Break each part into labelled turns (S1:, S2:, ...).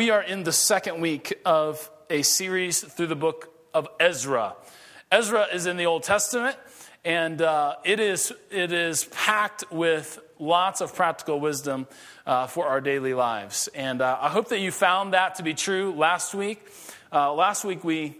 S1: we are in the second week of a series through the book of Ezra. Ezra is in the Old Testament, and uh, it, is, it is packed with lots of practical wisdom uh, for our daily lives. And uh, I hope that you found that to be true last week. Uh, last week, we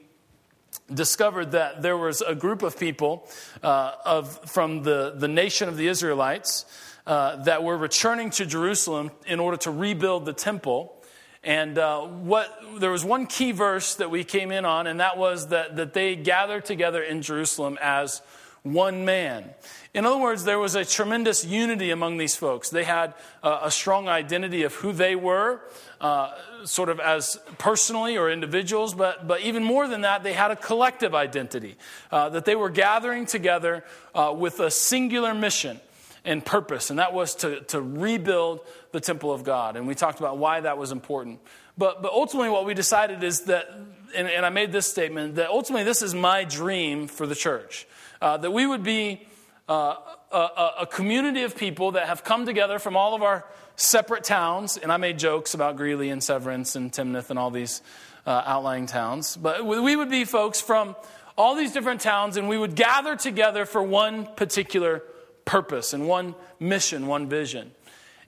S1: discovered that there was a group of people uh, of, from the, the nation of the Israelites uh, that were returning to Jerusalem in order to rebuild the temple. And uh, what there was one key verse that we came in on, and that was that, that they gathered together in Jerusalem as one man. In other words, there was a tremendous unity among these folks. They had uh, a strong identity of who they were, uh, sort of as personally or individuals, but, but even more than that, they had a collective identity. Uh, that they were gathering together uh, with a singular mission and purpose, and that was to, to rebuild the temple of God. And we talked about why that was important. But, but ultimately, what we decided is that, and, and I made this statement, that ultimately this is my dream for the church. Uh, that we would be uh, a, a, community of people that have come together from all of our separate towns. And I made jokes about Greeley and Severance and Timnath and all these uh, outlying towns. But we would be folks from all these different towns, and we would gather together for one particular purpose and one mission, one vision.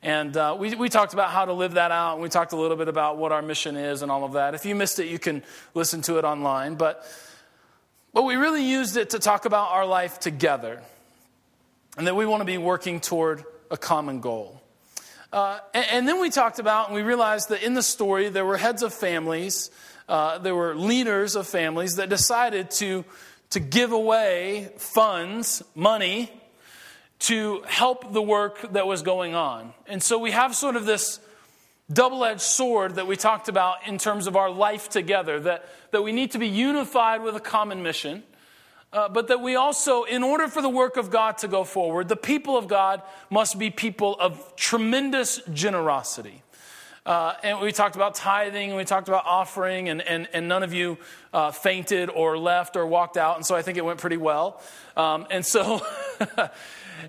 S1: And uh, we, we talked about how to live that out, and we talked a little bit about what our mission is and all of that. If you missed it, you can listen to it online. But, but we really used it to talk about our life together, and that we want to be working toward a common goal. Uh, and, and, then we talked about, and we realized that in the story, there were heads of families, uh, there were leaders of families that decided to, to give away funds, money, to help the work that was going on. And so we have sort of this double edged sword that we talked about in terms of our life together, that, that we need to be unified with a common mission. Uh, but that we also, in order for the work of God to go forward, the people of God must be people of tremendous generosity. Uh, and we talked about tithing, and we talked about offering, and, and, and none of you uh, fainted or left or walked out, and so I think it went pretty well. Um, and so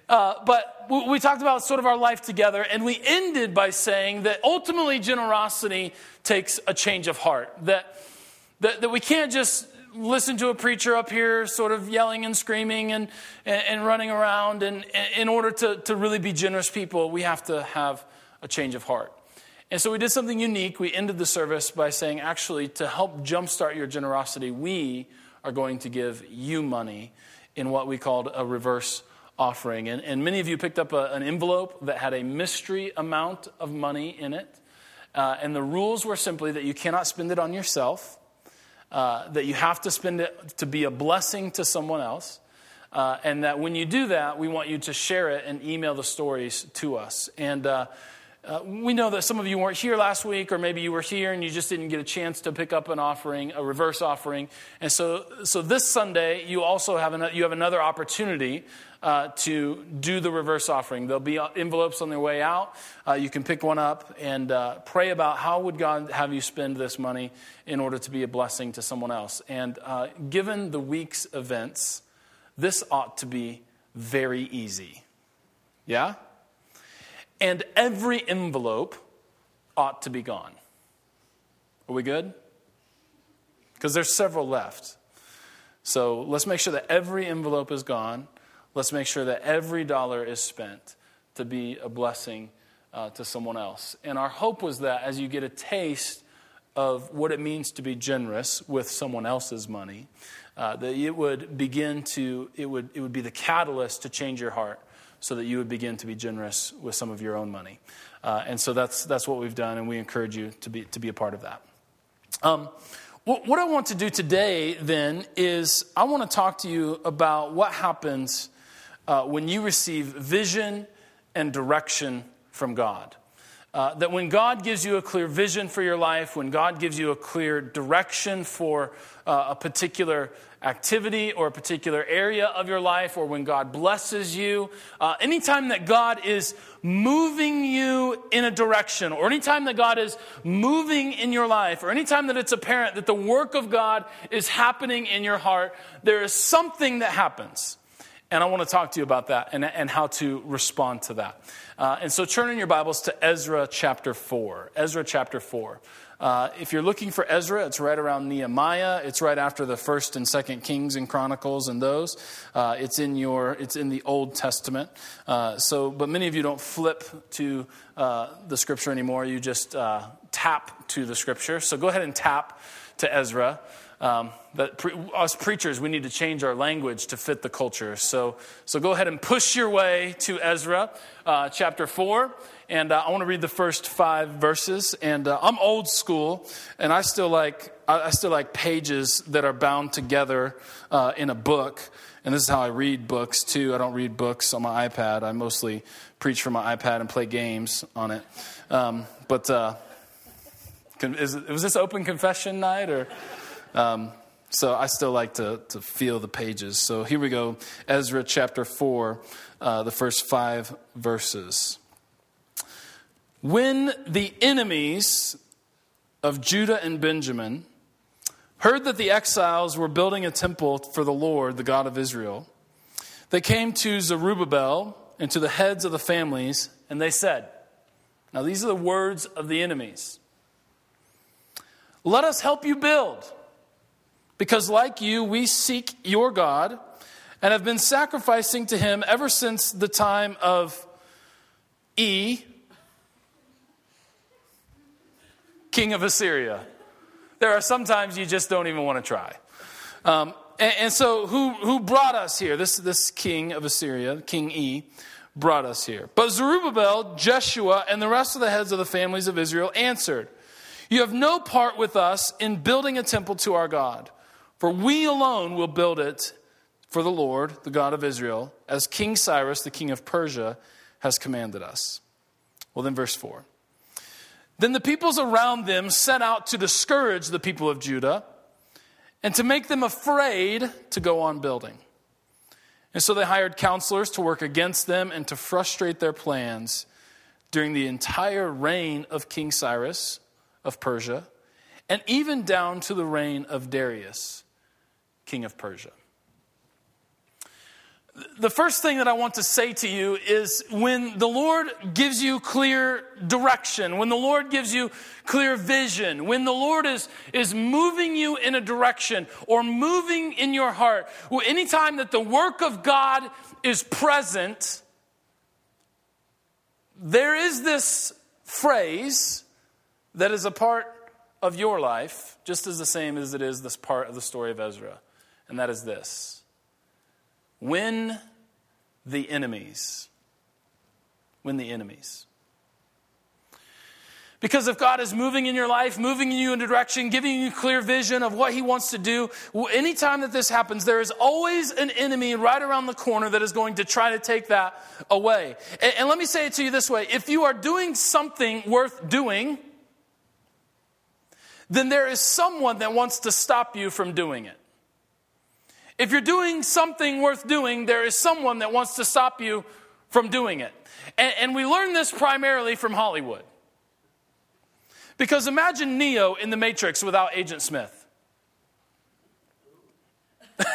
S1: Uh, but we talked about sort of our life together, and we ended by saying that ultimately generosity takes a change of heart. That, that, that we can't just listen to a preacher up here sort of yelling and screaming and, and, and running around. And, and in order to, to really be generous people, we have to have a change of heart. And so we did something unique. We ended the service by saying, actually, to help jumpstart your generosity, we are going to give you money in what we called a reverse offering. And, and many of you picked up a, an envelope that had a mystery amount of money in it. Uh, and the rules were simply that you cannot spend it on yourself, uh, that you have to spend it to be a blessing to someone else. Uh, and that when you do that, we want you to share it and email the stories to us. And uh, uh, we know that some of you weren't here last week, or maybe you were here and you just didn't get a chance to pick up an offering, a reverse offering. And so, so this Sunday, you also have, an, you have another opportunity uh, to do the reverse offering. There'll be envelopes on their way out. Uh, you can pick one up and uh, pray about how would God have you spend this money in order to be a blessing to someone else. And uh, given the week's events, this ought to be very easy. Yeah? And every envelope ought to be gone. Are we good? Because there's several left. So let's make sure that every envelope is gone. Let's make sure that every dollar is spent to be a blessing uh, to someone else. And our hope was that as you get a taste of what it means to be generous with someone else's money, uh, that it would begin to, it would, it would be the catalyst to change your heart so that you would begin to be generous with some of your own money. Uh, and so that's, that's what we've done, and we encourage you to be, to be a part of that. Um, what, what I want to do today, then, is I want to talk to you about what happens uh, when you receive vision and direction from God. Uh, that when God gives you a clear vision for your life, when God gives you a clear direction for uh, a particular activity or a particular area of your life, or when God blesses you, uh, anytime that God is moving you in a direction, or anytime that God is moving in your life, or anytime that it's apparent that the work of God is happening in your heart, there is something that happens. And I want to talk to you about that and, and how to respond to that. Uh, and so turn in your Bibles to Ezra chapter 4. Ezra chapter 4. Uh, if you're looking for Ezra, it's right around Nehemiah. It's right after the First and Second Kings and Chronicles and those. Uh, it's in your, it's in the Old Testament. Uh, so, but many of you don't flip to uh, the Scripture anymore. You just uh, tap to the Scripture. So go ahead and tap to Ezra. Um, pre- us preachers, we need to change our language to fit the culture. So, so go ahead and push your way to Ezra chapter 4. And uh, I want to read the first five verses. And uh, I'm old school, and I still like, I still like pages that are bound together uh, in a book. And this is how I read books too. I don't read books on my iPad. I mostly preach from my iPad and play games on it. Um, but uh, is, was this open confession night or? Um, so I still like to, to feel the pages. So here we go Ezra chapter 4, uh, the first five verses. When the enemies of Judah and Benjamin heard that the exiles were building a temple for the Lord, the God of Israel, they came to Zerubbabel and to the heads of the families, and they said, Now these are the words of the enemies. Let us help you build. Because, like you, we seek your God and have been sacrificing to him ever since the time of E, king of Assyria. There are sometimes you just don't even want to try. Um, and, and, so, who, who brought us here? This, this king of Assyria, King E, brought us here. But Zerubbabel, Jeshua, and the rest of the heads of the families of Israel answered, You have no part with us in building a temple to our God. For we alone will build it for the Lord, the God of Israel, as King Cyrus, the king of Persia, has commanded us. Well, then, verse 4. Then the peoples around them set out to discourage the people of Judah and to make them afraid to go on building. And so they hired counselors to work against them and to frustrate their plans during the entire reign of King Cyrus of Persia, and even down to the reign of Darius king of Persia. The first thing that I want to say to you is when the Lord gives you clear direction, when the Lord gives you clear vision, when the Lord is, is moving you in a direction or moving in your heart, anytime that the work of God is present, there is this phrase that is a part of your life, just as the same as it is this part of the story of Ezra and that is this Win the enemies. Win the enemies. Because if God is moving in your life, moving you in a direction, giving you clear vision of what He wants to do, anytime that this happens, there is always an enemy right around the corner that is going to try to take that away. And, and let me say it to you this way if you are doing something worth doing, then there is someone that wants to stop you from doing it. If you're doing something worth doing, there is someone that wants to stop you from doing it. And, and we learn this primarily from Hollywood. Because imagine Neo in the Matrix without Agent Smith. I,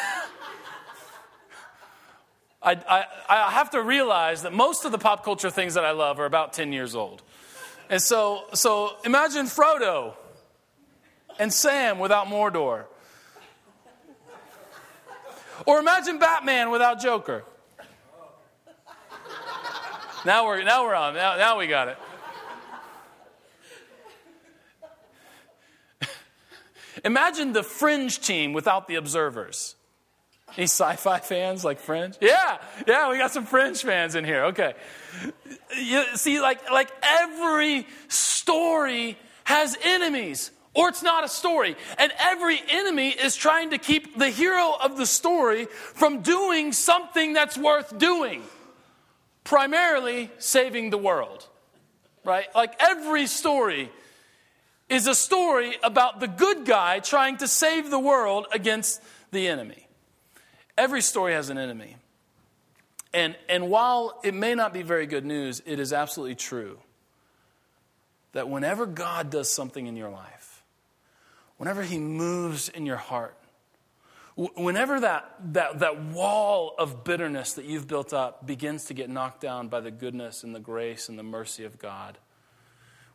S1: I, I, have to realize that most of the pop culture things that I love are about 10 years old. And so, so imagine Frodo and Sam without Mordor. Or imagine Batman without Joker. Now we're, now we're on. Now, now we got it. Imagine the Fringe team without the observers. Any sci fi fans like Fringe? Yeah, yeah, we got some Fringe fans in here. Okay. You see, like, like every story has enemies or it's not a story. And every enemy is trying to keep the hero of the story from doing something that's worth doing, primarily saving the world. Right? Like every story is a story about the good guy trying to save the world against the enemy. Every story has an enemy. And, and while it may not be very good news, it is absolutely true that whenever God does something in your life, whenever He moves in your heart, whenever that, that, that wall of bitterness that you've built up begins to get knocked down by the goodness and the grace and the mercy of God,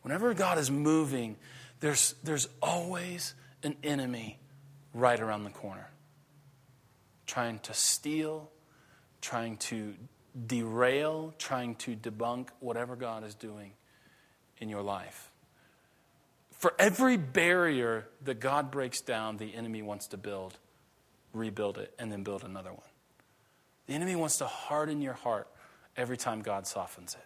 S1: whenever God is moving, there's, there's always an enemy right around the corner trying to steal, trying to derail, trying to debunk whatever God is doing in your life. For every barrier that God breaks down, the enemy wants to build, rebuild it, and then build another one. The enemy wants to harden your heart every time God softens it.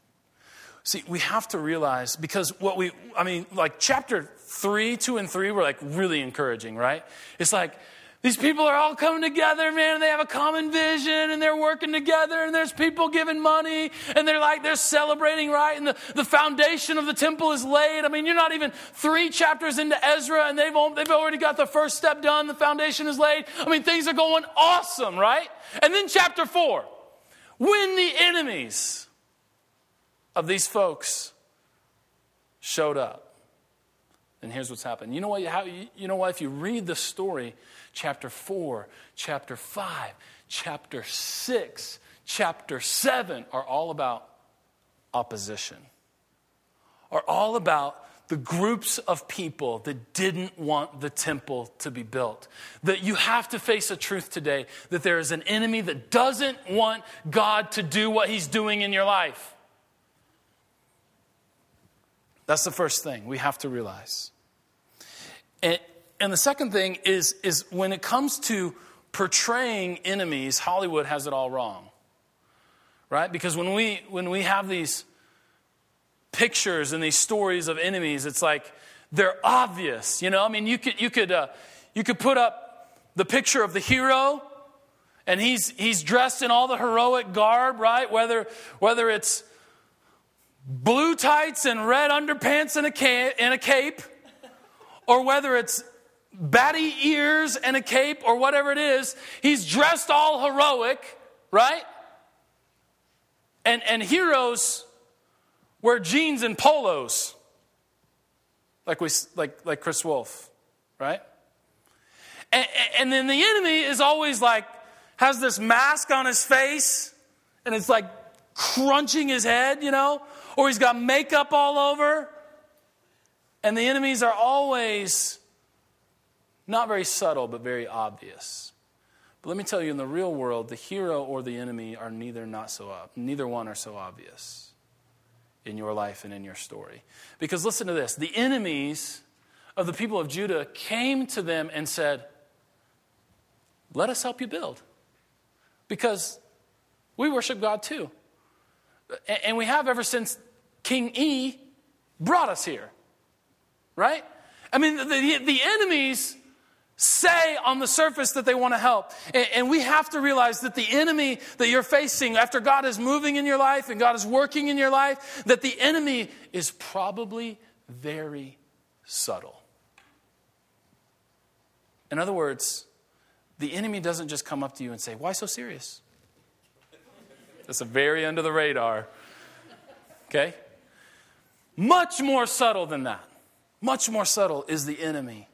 S1: See, we have to realize because what we, I mean, like chapter three, two, and three were like really encouraging, right? It's like, these people are all coming together, man, and they have a common vision and they're working together and there's people giving money and they're like, they're celebrating, right? And the, the foundation of the temple is laid. I mean, you're not even three chapters into Ezra and they've, they've already got the first step done. The foundation is laid. I mean, things are going awesome, right? And then chapter four, when the enemies of these folks showed up, and here's what's happened. You know what? How, you know what? If you read the story, chapter 4, chapter 5, chapter 6, chapter 7 are all about opposition, are all about the groups of people that didn't want the temple to be built. That you have to face a truth today that there is an enemy that doesn't want God to do what he's doing in your life. That's the first thing we have to realize. And, and the second thing is, is when it comes to portraying enemies, Hollywood has it all wrong. Right? Because when we, when we have these pictures and these stories of enemies, it's like they're obvious. You know, I mean, you could, you could, uh, you could put up the picture of the hero and he's, he's dressed in all the heroic garb, right? Whether, whether it's blue tights and red underpants and a, and a cape, or whether it's batty ears and a cape or whatever it is, he's dressed all heroic, right? And, and heroes wear jeans and polos, like, we, like, like Chris Wolf, right? And, and then the enemy is always like, has this mask on his face, and it's like crunching his head, you know? Or he's got makeup all over. And the enemies are always not very subtle, but very obvious. But let me tell you, in the real world, the hero or the enemy are neither not so. Neither one are so obvious in your life and in your story. Because listen to this: the enemies of the people of Judah came to them and said, "Let us help you build, because we worship God too, and we have ever since King E brought us here." Right? I mean, the, the, the enemies say on the surface that they want to help. And, we have to realize that the enemy that you're facing after God is moving in your life and God is working in your life, that the enemy is probably very subtle. In other words, the enemy doesn't just come up to you and say, Why so serious? That's a very under the radar. Okay? Much more subtle than that. Much more subtle is the enemy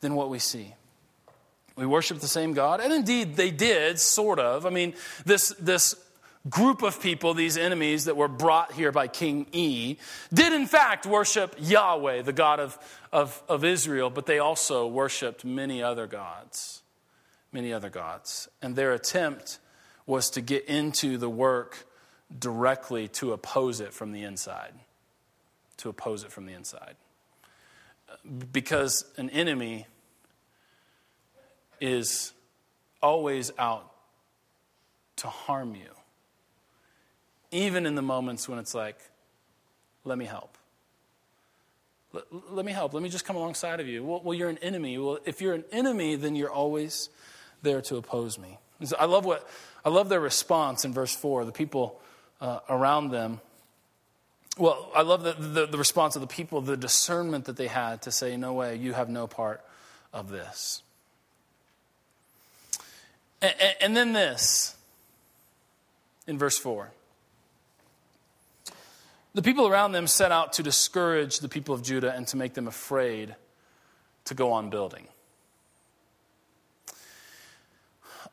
S1: than what we see. We worship the same God, and indeed they did, sort of. I mean, this, this group of people, these enemies that were brought here by King E, did in fact worship Yahweh, the God of, of, of Israel, but they also worshiped many other gods. Many other gods. And their attempt was to get into the work directly to oppose it from the inside. To oppose it from the inside because an enemy is always out to harm you, even in the moments when it's like, let me help. Let, let me help. Let me just come alongside of you. Well, well, you're an enemy. Well, if you're an enemy, then you're always there to oppose me. So I love what I love their response in verse four. The people uh, around them well, I love the, the, the, response of the people, the discernment that they had to say, No way, you have no part of this. And, and then this in verse 4. The people around them set out to discourage the people of Judah and to make them afraid to go on building.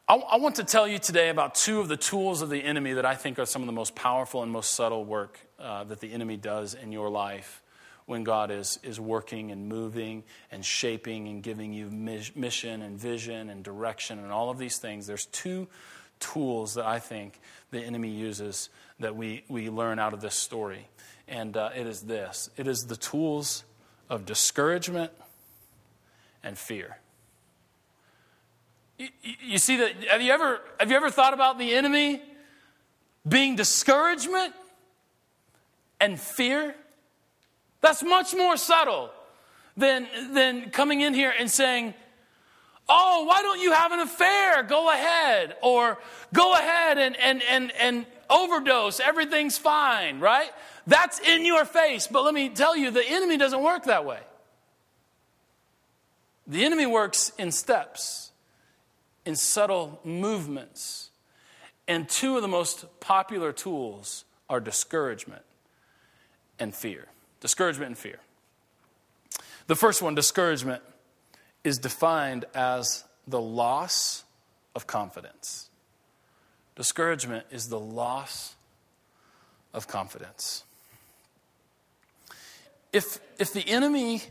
S1: I, I want to tell you today about two of the tools of the enemy that I think are some of the most powerful and most subtle work uh, that the enemy does in your life when God is, is working and moving and shaping and giving you mission and vision and direction and all of these things. There's two tools that I think the enemy uses that we, we learn out of this story. And uh, it is this it is the tools of discouragement and fear. You, you see that? Have you, ever, have you ever thought about the enemy being discouragement and fear? That's much more subtle than, than coming in here and saying, Oh, why don't you have an affair? Go ahead. Or go ahead and, and, and, and overdose. Everything's fine, right? That's in your face. But let me tell you, the enemy doesn't work that way. The enemy works in steps, in subtle movements. And two of the most popular tools are discouragement and fear. Discouragement and fear. The first one, discouragement, is defined as the loss of confidence. Discouragement is the loss of confidence. If, if the enemy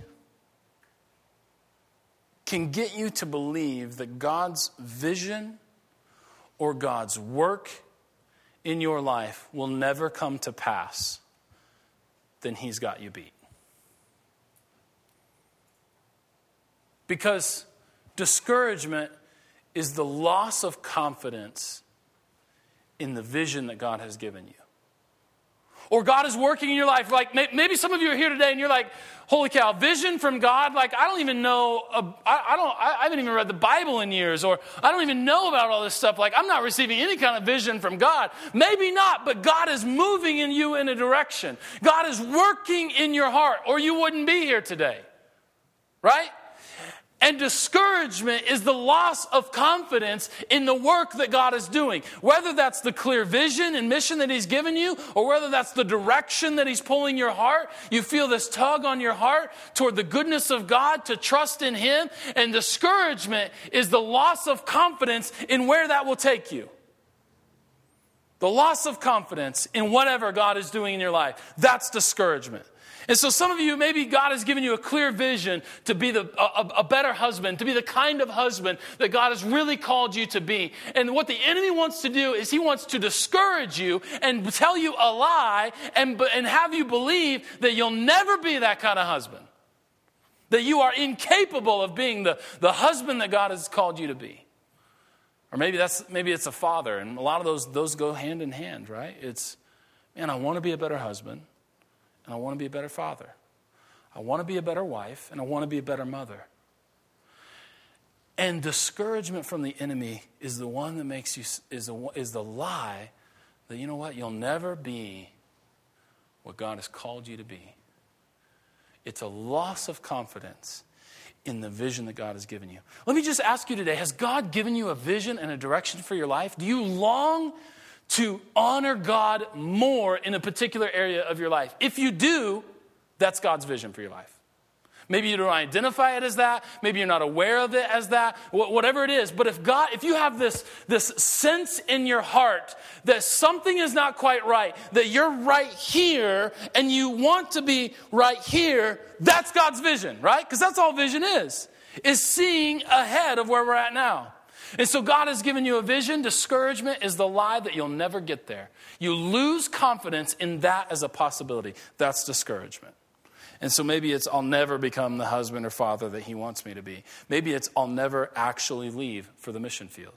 S1: can get you to believe that God's vision or God's work in your life will never come to pass, then he's got you beat. Because discouragement is the loss of confidence in the vision that God has given you. Or God is working in your life. Like maybe some of you are here today and you're like, holy cow, vision from God? Like I don't even know, uh, I, don't, I haven't even read the Bible in years, or I don't even know about all this stuff. Like I'm not receiving any kind of vision from God. Maybe not, but God is moving in you in a direction. God is working in your heart, or you wouldn't be here today. Right? And discouragement is the loss of confidence in the work that God is doing. Whether that's the clear vision and mission that He's given you, or whether that's the direction that He's pulling your heart, you feel this tug on your heart toward the goodness of God to trust in Him. And discouragement is the loss of confidence in where that will take you. The loss of confidence in whatever God is doing in your life. That's discouragement. And so, some of you, maybe God has given you a clear vision to be the, a, a, better husband, to be the kind of husband that God has really called you to be. And what the enemy wants to do is he wants to discourage you and tell you a lie and, and have you believe that you'll never be that kind of husband. That you are incapable of being the, the husband that God has called you to be. Or maybe that's maybe it's a father, and a lot of those those go hand in hand, right? It's man, I want to be a better husband and I want to be a better father. I want to be a better wife, and I want to be a better mother. And discouragement from the enemy is the one that makes you, is the, is the lie that, you know what, you'll never be what God has called you to be. It's a loss of confidence in the vision that God has given you. Let me just ask you today Has God given you a vision and a direction for your life? Do you long to honor God more in a particular area of your life. If you do, that's God's vision for your life. Maybe you don't identify it as that. Maybe you're not aware of it as that. Whatever it is. But if God, if you have this, this sense in your heart that something is not quite right, that you're right here and you want to be right here, that's God's vision, right? Because that's all vision is, is seeing ahead of where we're at now. And so God has given you a vision. Discouragement is the lie that you'll never get there. You lose confidence in that as a possibility. That's discouragement. And so maybe it's I'll never become the husband or father that he wants me to be. Maybe it's I'll never actually leave for the mission field.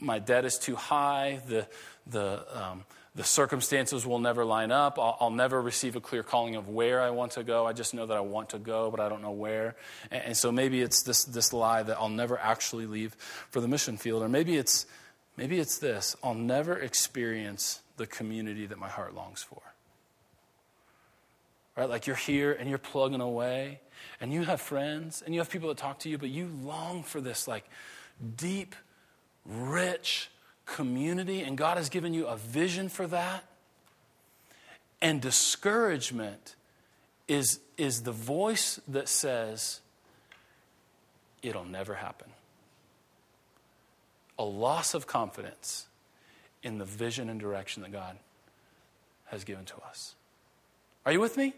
S1: My debt is too high. The, the, um, the circumstances will never line up. I'll, I'll, never receive a clear calling of where I want to go. I just know that I want to go, but I don't know where. And, and, so maybe it's this, this lie that I'll never actually leave for the mission field. Or maybe it's, maybe it's this I'll never experience the community that my heart longs for. Right? Like you're here and you're plugging away, and you have friends and you have people that talk to you, but you long for this like deep, rich, community, and God has given you a vision for that. And discouragement is, is the voice that says, it'll never happen. a loss of confidence in the vision and direction that God has given to us. Are you with me?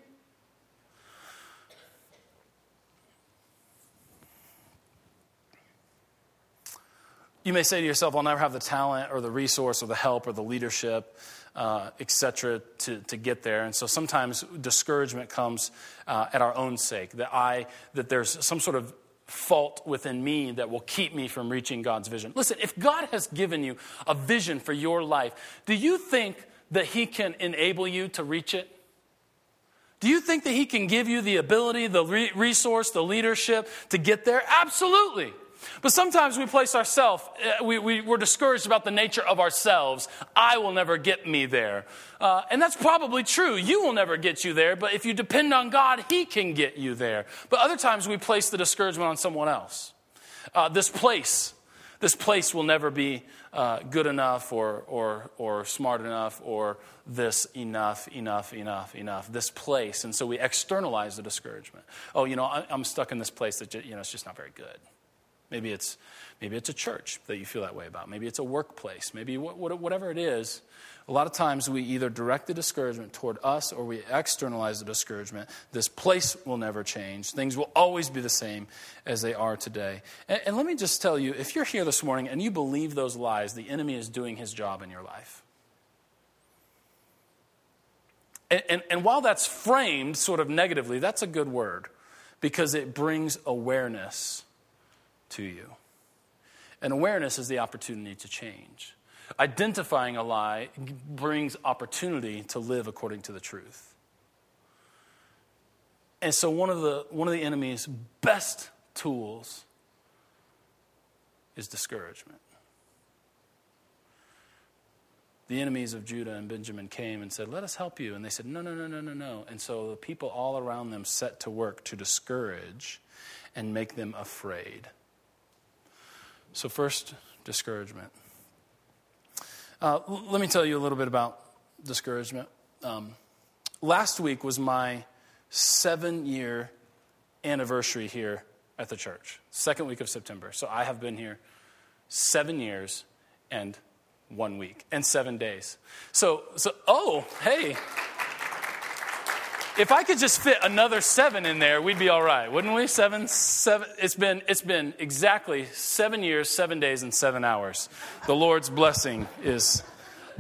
S1: You may say to yourself, I'll never have the talent or the resource or the help or the leadership, uh, etc., to, to get there. And so sometimes discouragement comes uh, at our own sake, that, I, that there's some sort of fault within me that will keep me from reaching God's vision. Listen, if God has given you a vision for your life, do you think that He can enable you to reach it? Do you think that He can give you the ability, the re- resource, the leadership to get there? Absolutely. But sometimes we place ourselves, uh, we, we, are discouraged about the nature of ourselves. I will never get me there. Uh, and that's probably true. You will never get you there, but if you depend on God, He can get you there. But other times we place the discouragement on someone else. Uh, this place, this place will never be uh, good enough or, or, or smart enough or this enough, enough, enough, enough. This place. And so we externalize the discouragement. Oh, you know, I'm stuck in this place that, you know, it's just not very good. Maybe it's, maybe it's a church that you feel that way about. Maybe it's a workplace. Maybe whatever it is. A lot of times we either direct the discouragement toward us or we externalize the discouragement. This place will never change. Things will always be the same as they are today. And, and let me just tell you if you're here this morning and you believe those lies, the enemy is doing his job in your life. And, and, and, while that's framed sort of negatively, that's a good word because it brings awareness to you. And awareness is the opportunity to change. Identifying a lie brings opportunity to live according to the truth. And so one of the one of the enemy's best tools is discouragement. The enemies of Judah and Benjamin came and said, Let us help you. And they said, No, no, no, no, no, no. And so the people all around them set to work to discourage and make them afraid. So, first, discouragement. Uh, l- let me tell you a little bit about discouragement. Um, last week was my seven year anniversary here at the church, second week of September. So, I have been here seven years and one week and seven days. So, so oh, hey. If I could just fit another seven in there, we'd be all right, wouldn't we? Seven, seven. It's been, it's been exactly seven years, seven days, and seven hours. The Lord's blessing is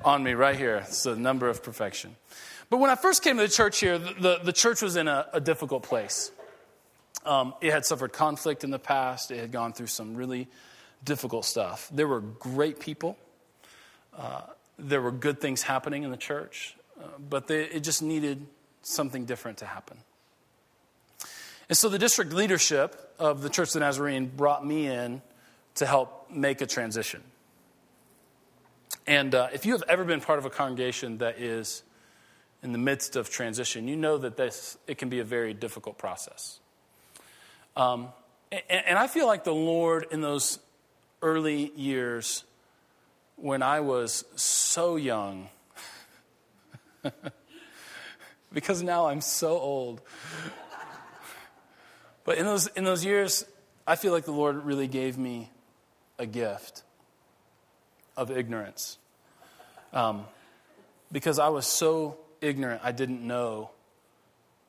S1: on me right here. It's the number of perfection. But when I first came to the church here, the, the, the church was in a, a difficult place. Um, it had suffered conflict in the past, it had gone through some really difficult stuff. There were great people, uh, there were good things happening in the church, uh, but they, it just needed something different to happen. And so the district leadership of the Church of the Nazarene brought me in to help make a transition. And uh, if you have ever been part of a congregation that is in the midst of transition, you know that this, it can be a very difficult process. Um, and, and I feel like the Lord in those early years when I was so young because now I'm so old. But in those, in those years, I feel like the Lord really gave me a gift of ignorance. Um, because I was so ignorant, I didn't know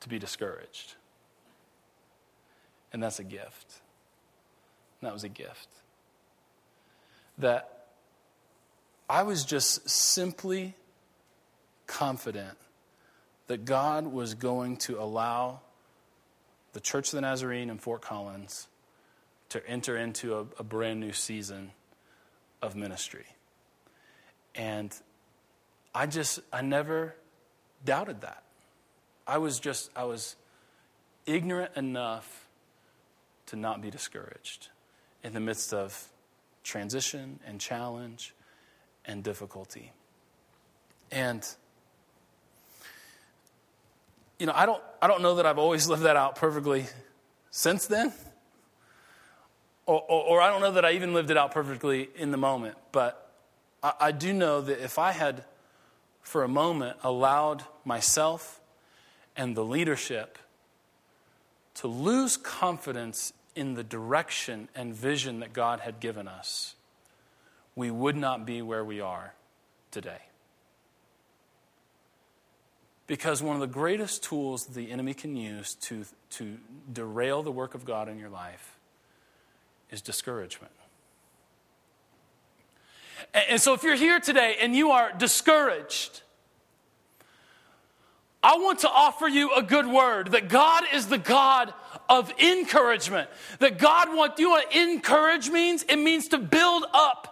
S1: to be discouraged. And that's a gift. And that was a gift. That I was just simply confident that God was going to allow the Church of the Nazarene in Fort Collins to enter into a, a brand new season of ministry. And I just, I never doubted that. I was just, I was ignorant enough to not be discouraged in the midst of transition and challenge and difficulty. And you know, I don't, I don't know that I've always lived that out perfectly since then. Or, or, or, I don't know that I even lived it out perfectly in the moment. But I, I do know that if I had, for a moment, allowed myself and the leadership to lose confidence in the direction and vision that God had given us, we would not be where we are today. Because one of the greatest tools the enemy can use to, to derail the work of God in your life is discouragement. And so, if you're here today and you are discouraged, I want to offer you a good word that God is the God of encouragement. That God wants, you know what encourage means? It means to build up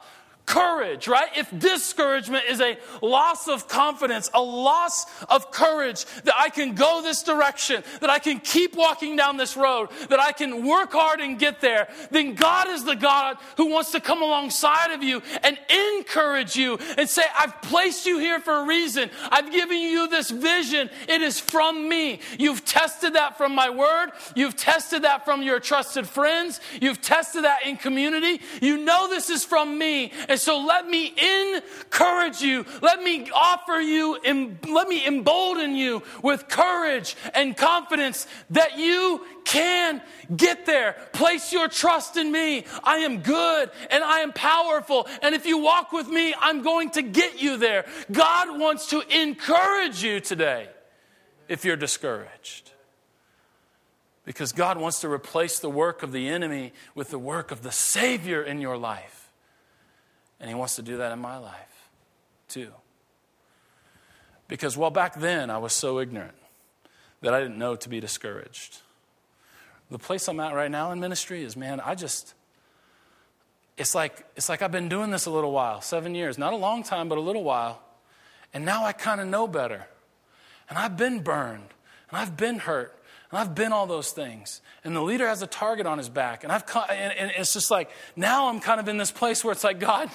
S1: courage, right? If discouragement is a loss of confidence, a loss of courage, that I can go this direction, that I can keep walking down this road, that I can work hard and get there, then God is the God who wants to come alongside of you and encourage you and say, I've placed you here for a reason. I've given you this vision. It is from me. You've tested that from my word. You've tested that from your trusted friends. You've tested that in community. You know this is from me. And and so let me encourage you. Let me offer you, let me embolden you with courage and confidence that you can get there. Place your trust in me. I am good and I am powerful. And if you walk with me, I'm going to get you there. God wants to encourage you today if you're discouraged. Because God wants to replace the work of the enemy with the work of the Savior in your life. And He wants to do that in my life too. Because, well, back then I was so ignorant that I didn't know to be discouraged. The place I'm at right now in ministry is, man, I just, it's like, it's like I've been doing this a little while, seven years. Not a long time, but a little while. And now I kind of know better. And I've been burned, and I've been hurt, and I've been all those things. And the leader has a target on his back. And, I've, and, and it's just like, now I'm kind of in this place where it's like, God,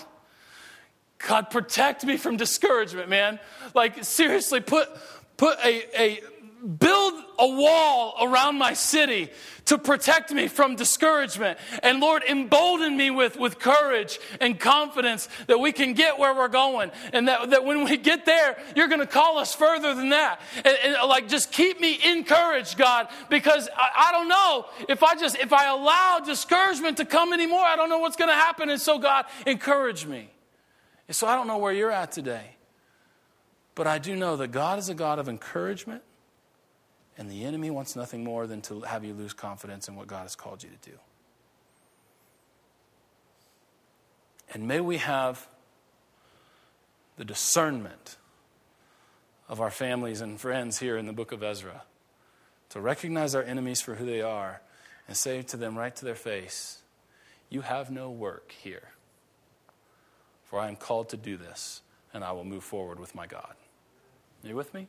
S1: God, protect me from discouragement, man. Like, seriously, put, put a, a, build a wall around my city to protect me from discouragement. And Lord, embolden me with, with courage and confidence that we can get where we're going. And that, that when we get there, you're going to call us further than that. And, and, like, just keep me encouraged, God, because I, I don't know if I just, if I allow discouragement to come anymore, I don't know what's going to happen. And so, God, encourage me. And so I don't know where you're at today. But I do know that God is a God of encouragement, and the enemy wants nothing more than to have you lose confidence in what God has called you to do. And may we have the discernment of our families and friends here in the book of Ezra to recognize our enemies for who they are and say to them right to their face, You have no work here for I am called to do this, and I will move forward with my God. Are you with me?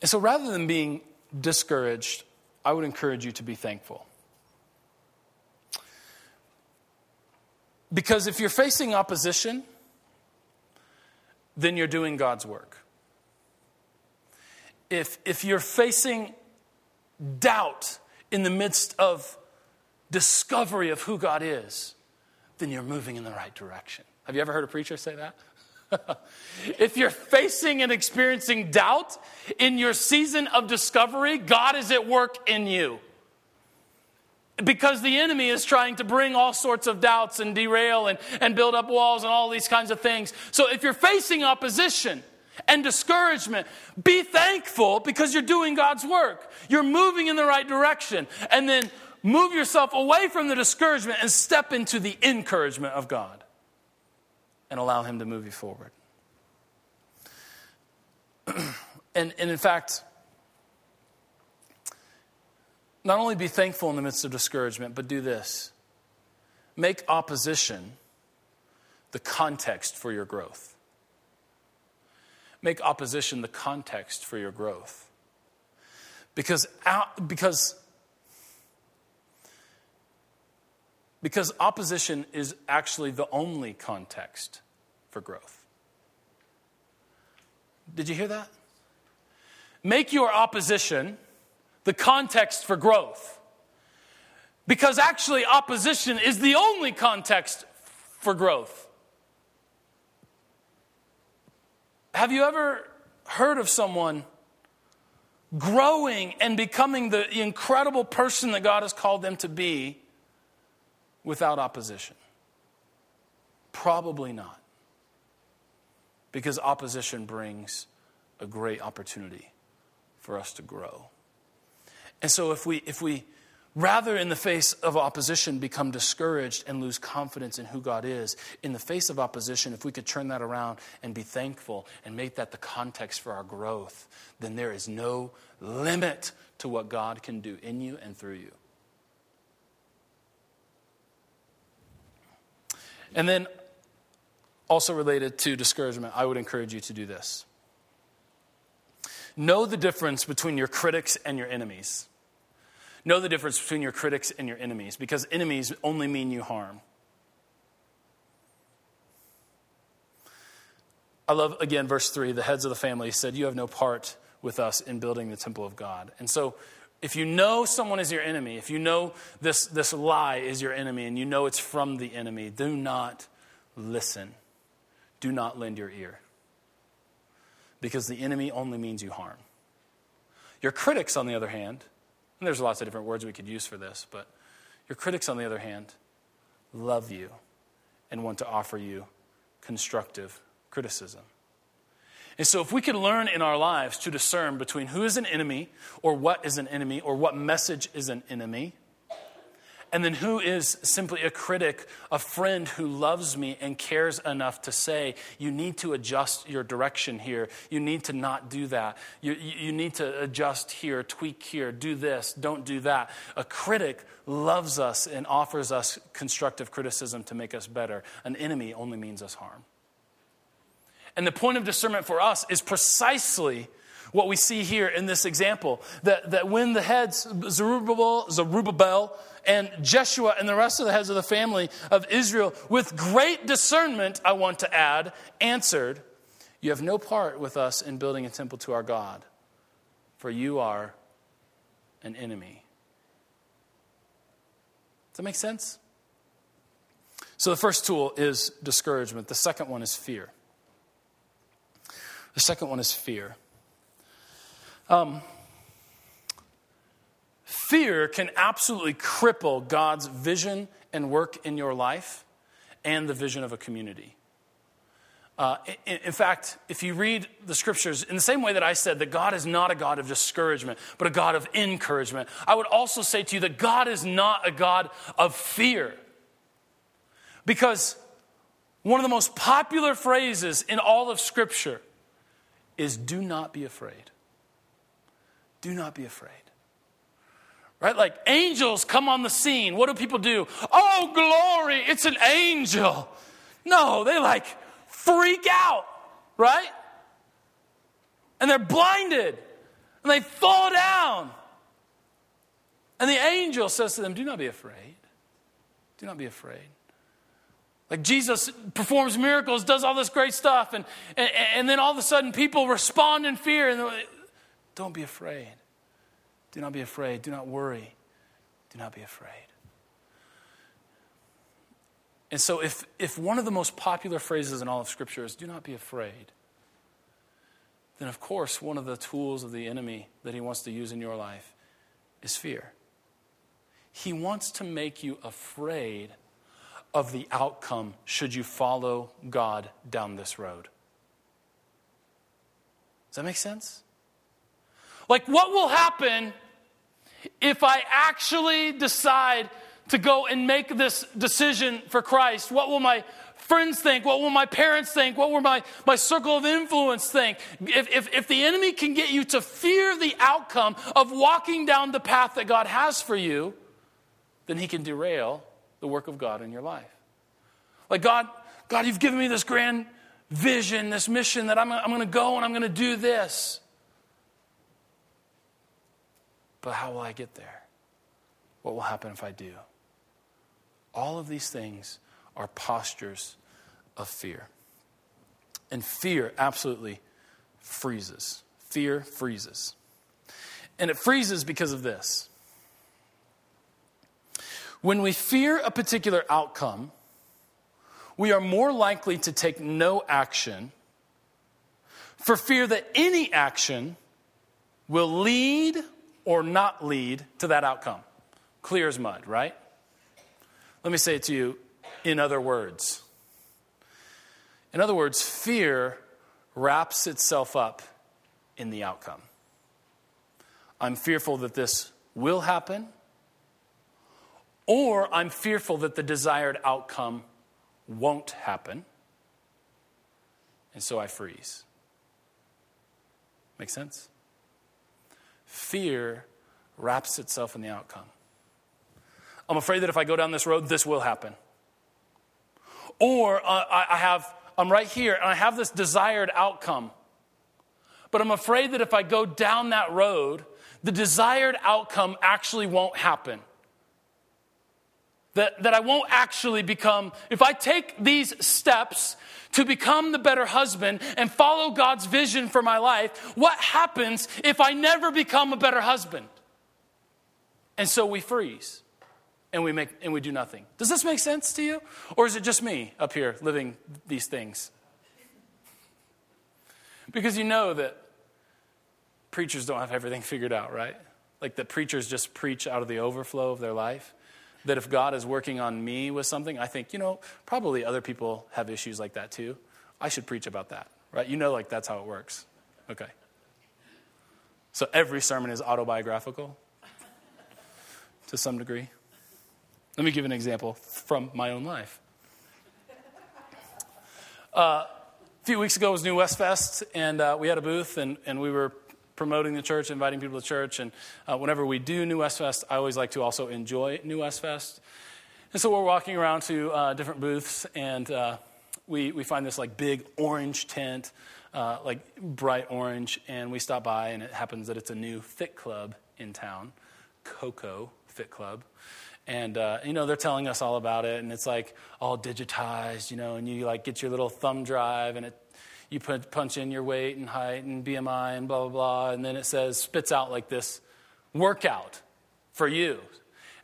S1: And so rather than being discouraged, I would encourage you to be thankful. Because if you're facing opposition, then you're doing God's work. If, if you're facing doubt, in the midst of discovery of who God is, then you're moving in the right direction. Have you ever heard a preacher say that? if you're facing and experiencing doubt in your season of discovery, God is at work in you. Because the enemy is trying to bring all sorts of doubts and derail and, and build up walls and all these kinds of things. So if you're facing opposition, and discouragement. Be thankful because you're doing God's work. You're moving in the right direction. And then move yourself away from the discouragement and step into the encouragement of God and allow Him to move you forward. and, and in fact, not only be thankful in the midst of discouragement, but do this make opposition the context for your growth. Make opposition the context for your growth. Because, because, because opposition is actually the only context for growth. Did you hear that? Make your opposition the context for growth. Because actually, opposition is the only context for growth. Have you ever heard of someone growing and becoming the incredible person that God has called them to be without opposition? Probably not. Because opposition brings a great opportunity for us to grow. And so if we if we rather in the face of opposition become discouraged and lose confidence in who God is, in the face of opposition, if we could turn that around and be thankful and make that the context for our growth, then there is no limit to what God can do in you and through you. And then, also related to discouragement, I would encourage you to do this. Know the difference between your critics and your enemies. Know the difference between your critics and your enemies because enemies only mean you harm. I love, again, verse 3 the heads of the family said, You have no part with us in building the temple of God. And so, if you know someone is your enemy, if you know this, this lie is your enemy, and you know it's from the enemy, do not listen. Do not lend your ear. Because the enemy only means you harm. Your critics, on the other hand, and there's lots of different words we could use for this, but your critics, on the other hand, love you and want to offer you constructive criticism. And so, if we could learn in our lives to discern between who is an enemy, or what is an enemy, or what message is an enemy, and then who is simply a critic, a friend who loves me and cares enough to say, you need to adjust your direction here. You need to not do that. You, you need to adjust here, tweak here, do this, don't do that. A critic loves us and offers us constructive criticism to make us better. An enemy only means us harm. And the point of discernment for us is precisely what we see here in this example that, that when the heads, Zerubbabel, Zerubbabel, and Jeshua and the rest of the heads of the family of Israel, with great discernment, I want to add, answered, You have no part with us in building a temple to our God, for you are an enemy. Does that make sense? So the first tool is discouragement, the second one is fear. The second one is fear. Um, fear can absolutely cripple God's vision and work in your life and the vision of a community. Uh, in, in, fact, if you read the scriptures in the same way that I said that God is not a God of discouragement, but a God of encouragement, I would also say to you that God is not a God of fear. Because one of the most popular phrases in all of scripture is do not be afraid. Do not be afraid. Right? Like angels come on the scene. What do people do? Oh, glory, it's an angel. No, they like freak out, right? And they're blinded and they fall down. And the angel says to them, Do not be afraid. Do not be afraid. Like Jesus performs miracles, does all this great stuff, and, and, and then all of a sudden people respond in fear. And don't be afraid. Do not be afraid. Do not worry. Do not be afraid. And so, if, if one of the most popular phrases in all of Scripture is do not be afraid, then of course, one of the tools of the enemy that he wants to use in your life is fear. He wants to make you afraid of the outcome should you follow God down this road. Does that make sense? Like, what will happen if I actually decide to go and make this decision for Christ? What will my friends think? What will my parents think? What will my, my circle of influence think? If, if, if the enemy can get you to fear the outcome of walking down the path that God has for you, then he can derail the work of God in your life. Like, God, God, you've given me this grand vision, this mission that I'm, I'm going to go and I'm going to do this. But how will I get there? What will happen if I do? All of these things are postures of fear. And fear absolutely freezes. Fear freezes. And it freezes because of this. When we fear a particular outcome, we are more likely to take no action for fear that any action will lead or not lead to that outcome. Clear as mud, right? Let me say it to you in other words. In other words, fear wraps itself up in the outcome. I'm fearful that this will happen, or I'm fearful that the desired outcome won't happen, and so I freeze. Make sense? Fear wraps itself in the outcome. I'm afraid that if I go down this road, this will happen. Or uh, I have, I'm right here and I have this desired outcome. But I'm afraid that if I go down that road, the desired outcome actually won't happen. That, that I won't actually become, if I take these steps to become the better husband and follow God's vision for my life, what happens if I never become a better husband? And so we freeze and we make and we do nothing. Does this make sense to you? Or is it just me up here living these things? Because you know that preachers don't have everything figured out, right? Like that preachers just preach out of the overflow of their life. That if God is working on me with something, I think, you know, probably other people have issues like that too. I should preach about that, right? You know, like that's how it works. Okay. So every sermon is autobiographical to some degree. Let me give an example from my own life. Uh, a few weeks ago was New West Fest, and uh, we had a booth, and, and we were promoting the church, inviting people to church. And uh, whenever we do New West Fest, I always like to also enjoy New West Fest. And so we're walking around to uh, different booths, and uh, we, we find this like big orange tent, uh, like bright orange, and we stop by, and it happens that it's a new fit club in town, Coco Fit Club. And, uh, you know, they're telling us all about it, and it's like all digitized, you know, and you like get your little thumb drive, and it, you put, punch in your weight and height and BMI and blah, blah, blah, and then it says, spits out like this workout for you.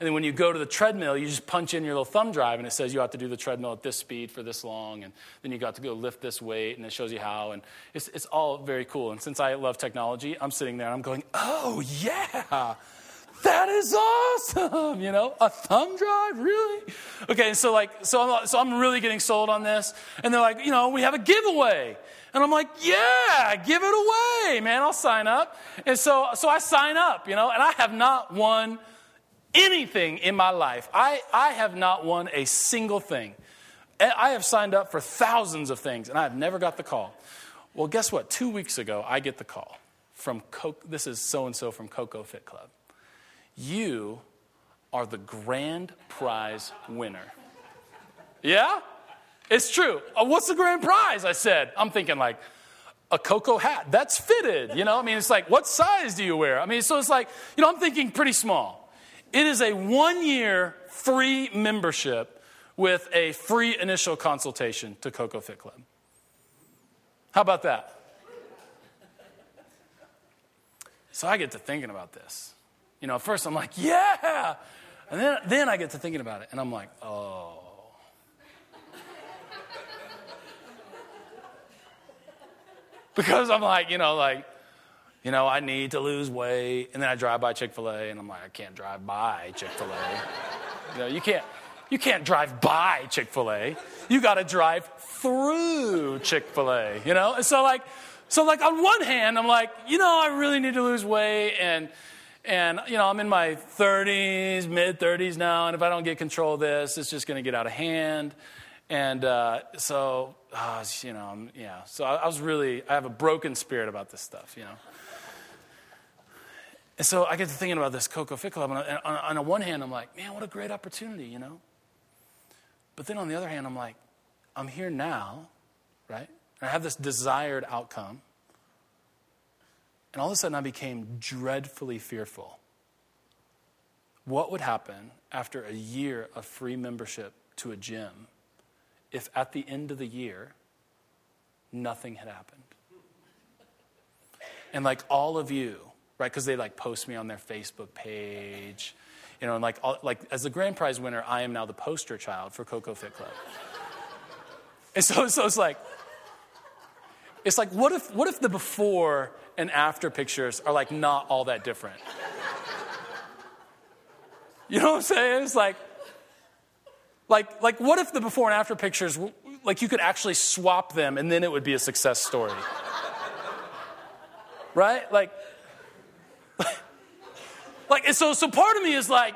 S1: And then when you go to the treadmill, you just punch in your little thumb drive, and it says you have to do the treadmill at this speed for this long, and then you got to go lift this weight, and it shows you how. And it's, it's all very cool. And since I love technology, I'm sitting there and I'm going, oh, yeah that is awesome you know a thumb drive really okay so like so I'm, so I'm really getting sold on this and they're like you know we have a giveaway and i'm like yeah give it away man. I'll sign up. And so so i sign up you know and i have not won anything in my life. I i have not won a single thing. I have signed up for thousands of things and i have never got the call. Well guess what? Two weeks ago i get the call from Coke, this is so and so from Koko FitClub. You are the grand prize winner. Yeah? It's true. Uh, what's the grand prize? I said. I'm thinking like, a cocoa hat. That's fitted. You know, I mean, it's like, what size do you wear? I mean, so it's like, you know, I'm thinking pretty small. It is a one year free membership with a free initial consultation to Koko FitClub. How about that? So I get to thinking about this. You know, at first I'm like, yeah. And then, then I get to thinking about it, and I'm like, oh. Because I'm like, you know, like, you know, I need to lose weight. And then I drive by Chick fil A, and I'm like, I can't drive by Chick fil A. you know, you can't, you can't drive by Chick fil A. You got to drive through Chick fil A, you know? And so, like, so, like, on one hand, I'm like, you know, I really need to lose weight, and, and, you know, I'm in my 30s, mid 30s now, and if I don't get control of this, it's just going to get out of hand. And uh, so, uh, you know, I'm, yeah. So I, I, was really, I have a broken spirit about this stuff, you know. And so I get to thinking about this Koko FitClub, and on, on the one hand, I'm like, man, what a great opportunity, you know. But then on the other hand, I'm like, I'm here now, right? And I have this desired outcome. And all of a sudden, I became dreadfully fearful. What would happen after a year of free membership to a gym if at the end of the year, nothing had happened? And like all of you, right? Because they like post me on their Facebook page, you know, and like, all, like as the grand prize winner, I am now the poster child for Koko FitClub. and so, so it's like, it's like, what if, what if the before and after pictures are like not all that different. You know what I'm saying? It's like, like, like, what if the before and after pictures, like, you could actually swap them and then it would be a success story? right? Like, like, so, so part of me is like,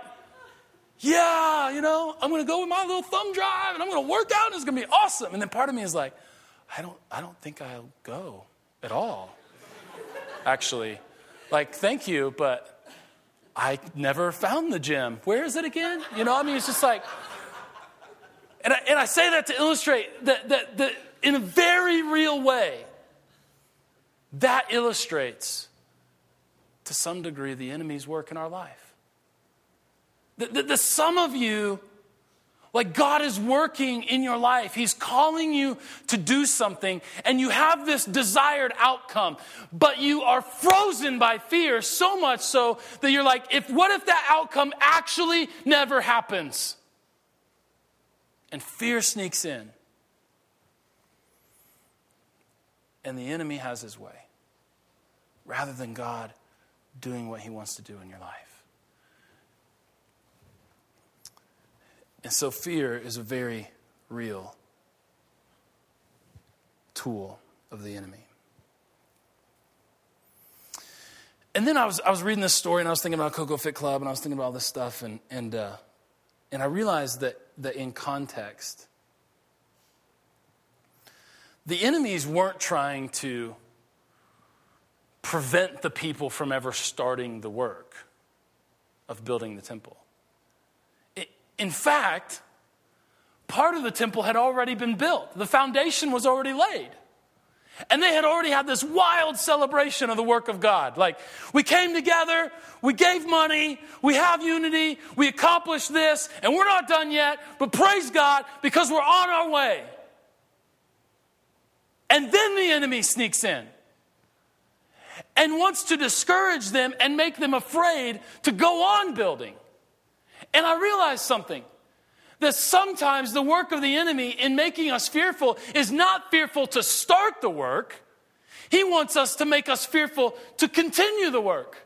S1: yeah, you know, I'm gonna go with my little thumb drive and I'm gonna work out and it's gonna be awesome. And then part of me is like, I don't, I don't think I'll go at all. Actually, like, thank you, but I never found the gym. Where is it again? You know, I mean, it's just like, and I, and I say that to illustrate that, that, that in a very real way, that illustrates to some degree the enemy's work in our life. The, the, the some of you like God is working in your life. He's calling you to do something, and you have this desired outcome, but you are frozen by fear so much so that you're like, if what if that outcome actually never happens? And fear sneaks in. And the enemy has his way rather than God doing what he wants to do in your life. And so fear is a very real tool of the enemy. And then I was, I was reading this story and I was thinking about Koko FitClub and I was thinking about all this stuff and, and, uh, and I realized that, that in context, the enemies weren't trying to prevent the people from ever starting the work of building the temple. In fact, part of the temple had already been built, the foundation was already laid. And they had already had this wild celebration of the work of God. Like, we came together, we gave money, we have unity, we accomplished this, and we're not done yet, but praise God because we're on our way. And then the enemy sneaks in and wants to discourage them and make them afraid to go on building. And I realized something that sometimes the work of the enemy in making us fearful is not fearful to start the work, he wants us to make us fearful to continue the work.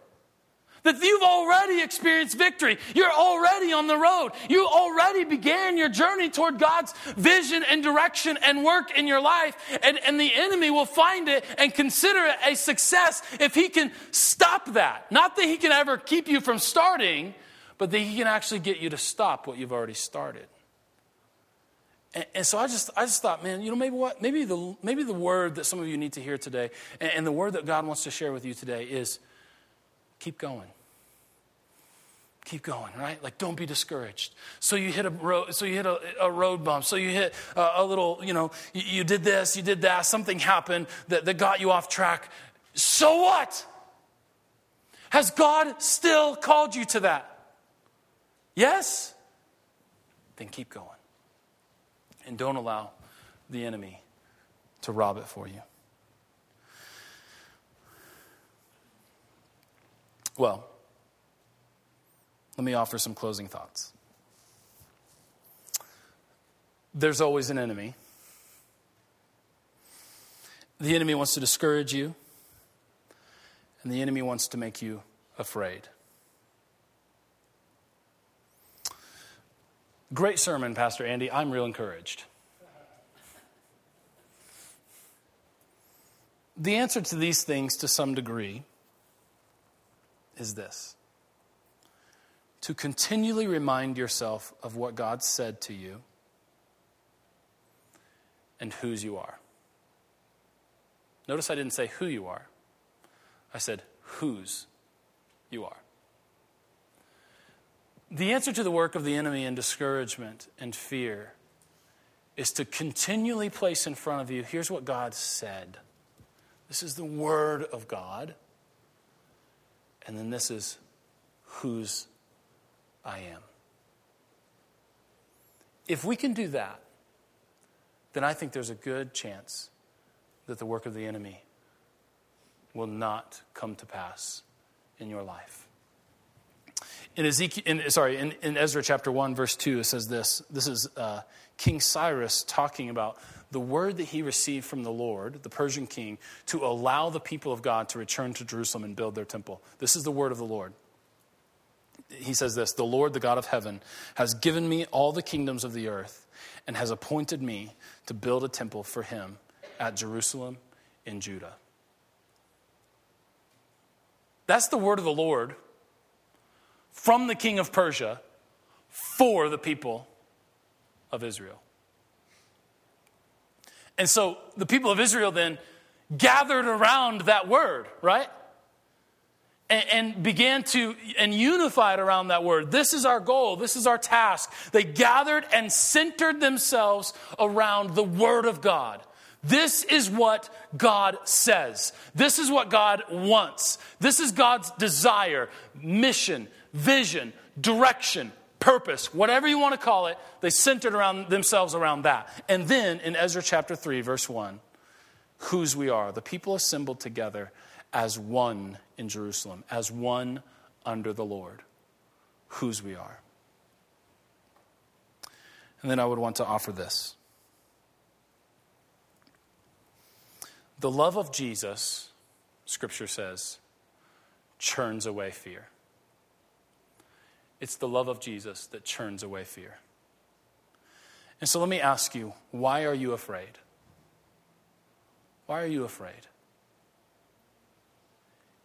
S1: That you've already experienced victory. You're already on the road. You already began your journey toward God's vision and direction and work in your life. And, and the enemy will find it and consider it a success if he can stop that. Not that he can ever keep you from starting, but that he can actually get you to stop what you've already started. And, and, so I just, I just thought, man, you know, maybe what, maybe the, maybe the word that some of you need to hear today, and, and the word that God wants to share with you today is keep going. Keep going right? Like don't be discouraged. So you hit a road so you hit a, a road bump. So you hit a, a little you know you, you, did this you did that something happened that, that got you off track. So what? Has god still called you to that Yes? Then keep going. And don't allow the enemy to rob it for you. Well, let me offer some closing thoughts. There's always an enemy. The enemy wants to discourage you, and the enemy wants to make you afraid. Great sermon, Pastor Andy. I'm real encouraged. The answer to these things, to some degree, is this to continually remind yourself of what God said to you and whose you are. Notice I didn't say who you are, I said whose you are. The answer to the work of the enemy in discouragement and fear is to continually place in front of you here's what God said. This is the Word of God. And then this is whose I am. If we can do that, then I think there's a good chance that the work of the enemy will not come to pass in your life. In Ezekiel, in, sorry, in, in, Ezra chapter 1, verse 2, it says this. This is uh, King Cyrus talking about the word that he received from the Lord, the Persian king, to allow the people of God to return to Jerusalem and build their temple. This is the word of the Lord. He says this The Lord, the God of heaven, has given me all the kingdoms of the earth and has appointed me to build a temple for him at Jerusalem in Judah. That's the word of the Lord from the king of Persia for the people of Israel. And so the people of Israel then gathered around that word, right? And, began to and unified around that word. This is our goal. This is our task. They gathered and centered themselves around the word of God. This is what God says. This is what God wants. This is God's desire, mission, vision, direction, purpose, whatever you want to call it. They centered around themselves around that. And then in Ezra chapter 3, verse 1, whose we are, the people assembled together as one in Jerusalem, as one under the Lord, whose we are. And then I would want to offer this. The love of Jesus, Scripture says, churns away fear. It's the love of Jesus that churns away fear. And so let me ask you why are you afraid? Why are you afraid?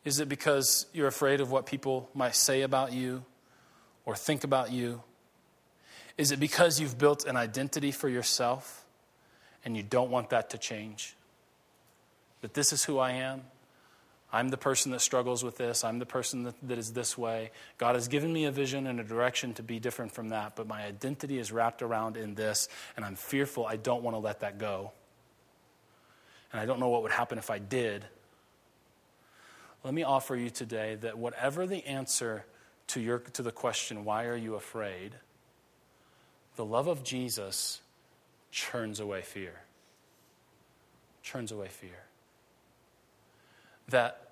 S1: Is it because you're afraid of what people might say about you or think about you? Is it because you've built an identity for yourself and you don't want that to change? That this is who I am. I'm the person that struggles with this. I'm the person that, that is this way. God has given me a vision and a direction to be different from that, but my identity is wrapped around in this, and I'm fearful I don't want to let that go. And I don't know what would happen if I did. Let me offer you today that whatever the answer to, your, to the question, why are you afraid? The love of Jesus churns away fear. Churns away fear that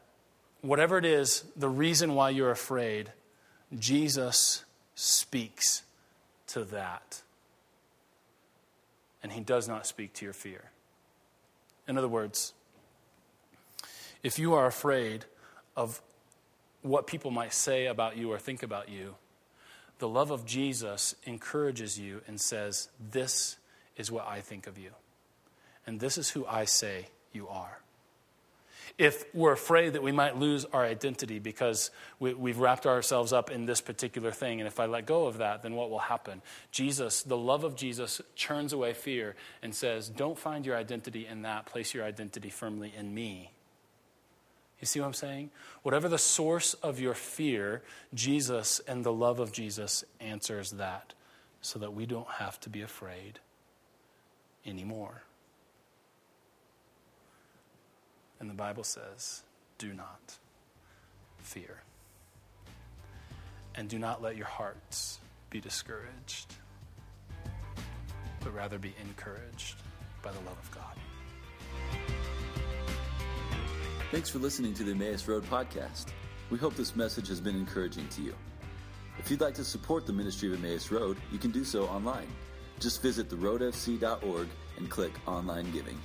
S1: whatever it is, the reason why you're afraid, Jesus speaks to that. And he does not speak to your fear. In other words, if you are afraid of what people might say about you or think about you, the love of Jesus encourages you and says, This is what I think of you. And this is who I say you are if we're afraid that we might lose our identity because we, have wrapped ourselves up in this particular thing. And if I let go of that, then what will happen? Jesus, the love of Jesus, churns away fear and says, Don't find your identity in that. Place your identity firmly in me. You see what I'm saying? Whatever the source of your fear, Jesus and the love of Jesus answers that so that we don't have to be afraid anymore. And the Bible says, do not fear. And do not let your hearts be discouraged, but rather be encouraged by the love of God.
S2: Thanks for listening to the Emmaus Road podcast. We hope this message has been encouraging to you. If you'd like to support the ministry of Emmaus Road, you can do so online. Just visit theroadfc.org and click Online Giving.